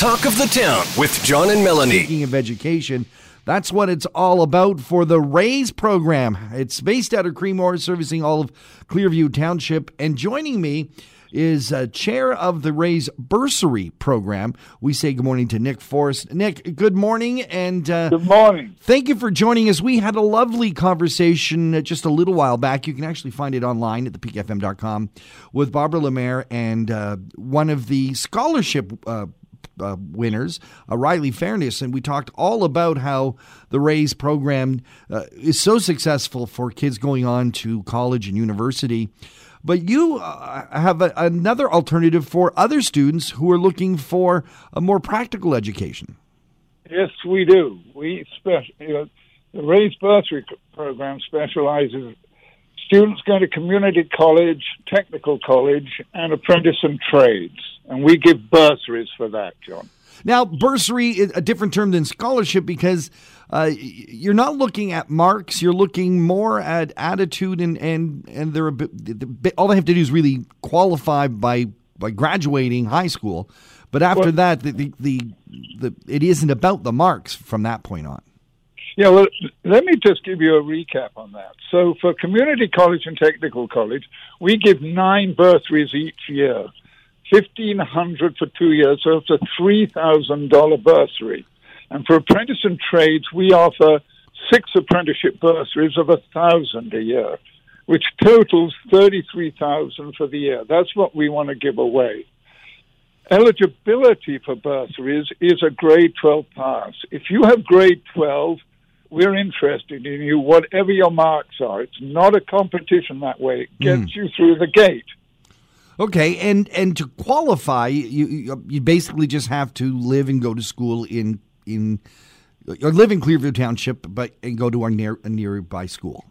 Talk of the Town with John and Melanie. Speaking of education, that's what it's all about for the RAYS program. It's based out of Creemore, servicing all of Clearview Township. And joining me is uh, chair of the RAYS bursary program. We say good morning to Nick Forrest. Nick, good morning, and uh, Good morning. Thank you for joining us. We had a lovely conversation uh, just a little while back. You can actually find it online at thepeakfm.com with Barbara Lemaire and uh, one of the scholarship uh, uh, winners, uh, Riley Fairness, and we talked all about how the RAYS program uh, is so successful for kids going on to college and university. But you uh, have a, another alternative for other students who are looking for a more practical education. Yes, we do. We special know, the RAYS Bursary program specializes students go to community college, technical college, and apprentice and trades, and we give bursaries for that, John. Now, bursary is a different term than scholarship because uh, you're not looking at marks. You're looking more at attitude, and and and they're a bit, all they have to do is really qualify by by graduating high school. But after Well- that, the, the the the it isn't about the marks from that point on. Yeah, well, let me just give you a recap on that. So, for community college and technical college, we give nine bursaries each year, fifteen hundred for two years, so it's a three thousand dollar bursary. And for apprentice and trades, we offer six apprenticeship bursaries of a thousand a year, which totals thirty three thousand for the year. That's what we want to give away. Eligibility for bursaries is a grade 12 pass. If you have grade 12, we're interested in you, whatever your marks are. It's not a competition that way. It hmm. gets you through the gate. Okay, and and to qualify, you you- basically just have to live and go to school in in or live in Clearview Township, but and go to a near a nearby school.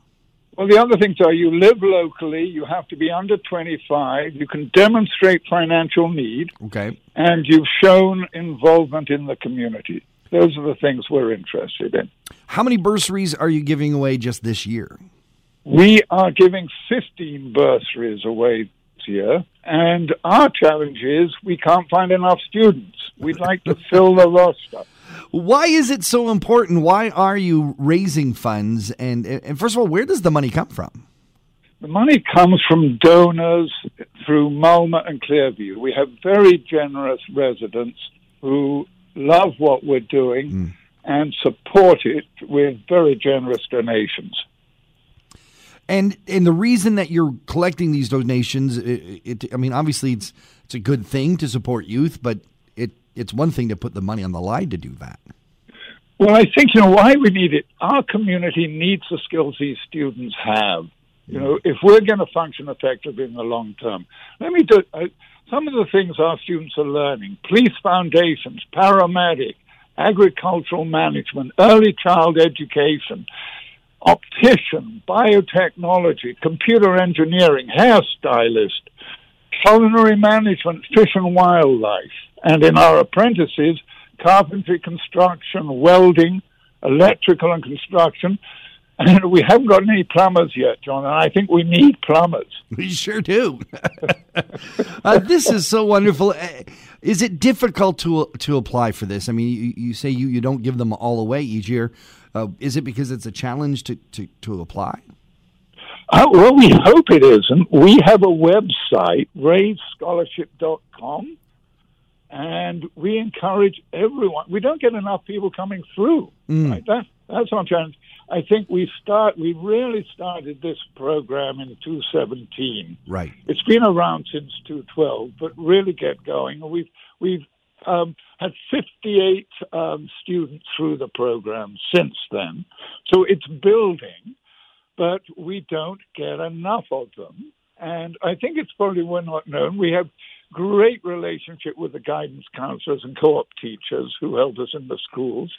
Well, the other things are you live locally, you have to be under 25, you can demonstrate financial need, Okay. and you've shown involvement in the community. Those are the things we're interested in. How many bursaries are you giving away just this year? We are giving 15 bursaries away this year, and our challenge is we can't find enough students. We'd like to fill the roster. Why is it so important? Why are you raising funds? And and first of all, where does the money come from? The money comes from donors through Mulmur and Clearview. We have very generous residents who love what we're doing and support it with very generous donations. And and the reason that you're collecting these donations, it, it, I mean, obviously it's it's a good thing to support youth, but it it's one thing to put the money on the line to do that. Well, I think you know why we need it. Our community needs the skills these students have. You know, if we're going to function effectively in the long term, let me do uh, some of the things our students are learning: police foundations, paramedic, agricultural management, early child education, optician, biotechnology, computer engineering, hairstylist, culinary management, fish and wildlife, and in our apprentices, carpentry, construction, welding, electrical and construction. And we haven't got any plumbers yet, John, and I think we need plumbers. We sure do. uh, this is so wonderful. Uh, Is it difficult to to apply for this? I mean, you, you say you, you don't give them all away each year. Uh, is it because it's a challenge to, to, to apply? Uh, well, we hope it isn't. We have a website, raisescholarship.com, and we encourage everyone. We don't get enough people coming through. Right? That, that's our challenge. I think we start. We really started this program in 2017. Right. It's been around since 2012, but really get going. We've we've um, had 58 um, students through the program since then, so it's building, but we don't get enough of them. And I think it's probably we're not known. We have great relationship with the guidance counselors and co-op teachers who help us in the schools.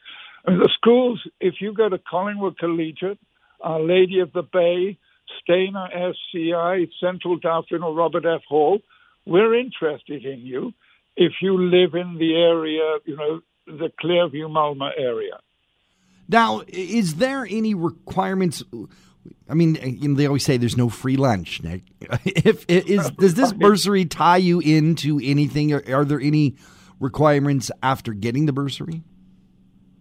I mean, the schools, if you go to Collingwood Collegiate, Our Lady of the Bay, Stayner SCI, Centre Dufferin, or Robert F. Hall, we're interested in you if you live in the area, you know, the Clearview Mulmur area. Now, is there any requirements? I mean, you know, they always say there's no free lunch, Nick. If is does this bursary tie you into anything? Or are there any requirements after getting the bursary?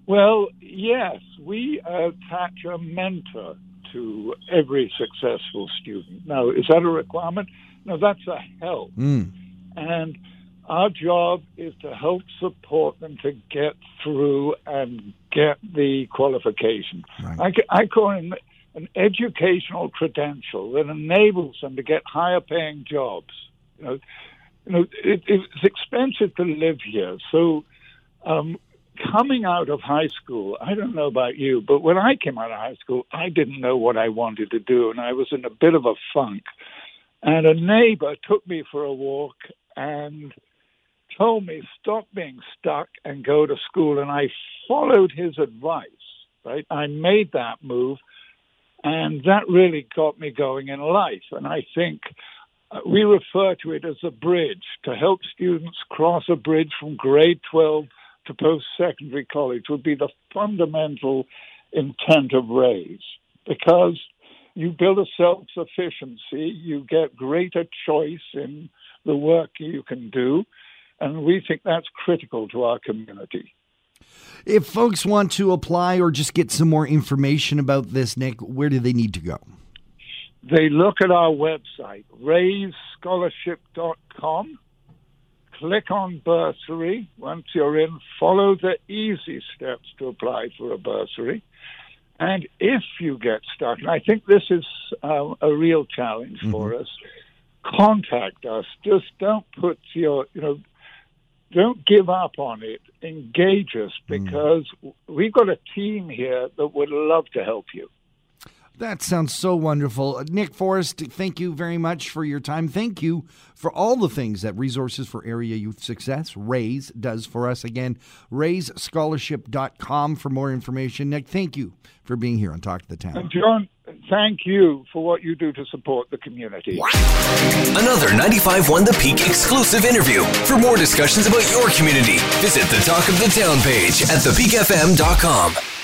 Well, yes, we attach a mentor to every successful student. Now, is that a requirement? No, that's a help. Mm. And our job is to help support them to get through and get the qualification. Right. I, I call it an educational credential that enables them to get higher paying jobs. You know, you know it, it's expensive to live here, so um, coming out of high school, I don't know about you, but when I came out of high school, I didn't know what I wanted to do, and I was in a bit of a funk. And a neighbor took me for a walk and told me stop being stuck and go to school, and I followed his advice. Right, I made that move, and that really got me going in life. And I think uh, we refer to it as a bridge to help students cross a bridge from grade 12 to post secondary college would be the fundamental intent of RAYS because you build a self sufficiency, you get greater choice in the work you can do, and we think that's critical to our community. If folks want to apply or just get some more information about this, Nick, where do they need to go? They look at our website, raisescholarship.com click on bursary. Once you're in, follow the easy steps to apply for a bursary. And if you get stuck, and I think this is uh, a real challenge mm-hmm. for us, contact us. Just don't put your, you know, don't give up on it. Engage us mm. because mm. we've got a team here that would love to help you. That sounds so wonderful. Uh, Nick Forrest, thank you very much for your time. Thank you for all the things that Resources for Area Youth Success, RAYS, does for us. Again, raisescholarship.com for more information. Nick, thank you for being here on Talk to the Town. And John, thank you for what you do to support the community. Another 95.1 The Peak exclusive interview. For more discussions about your community, visit the Talk of the Town page at thepeakfm.com.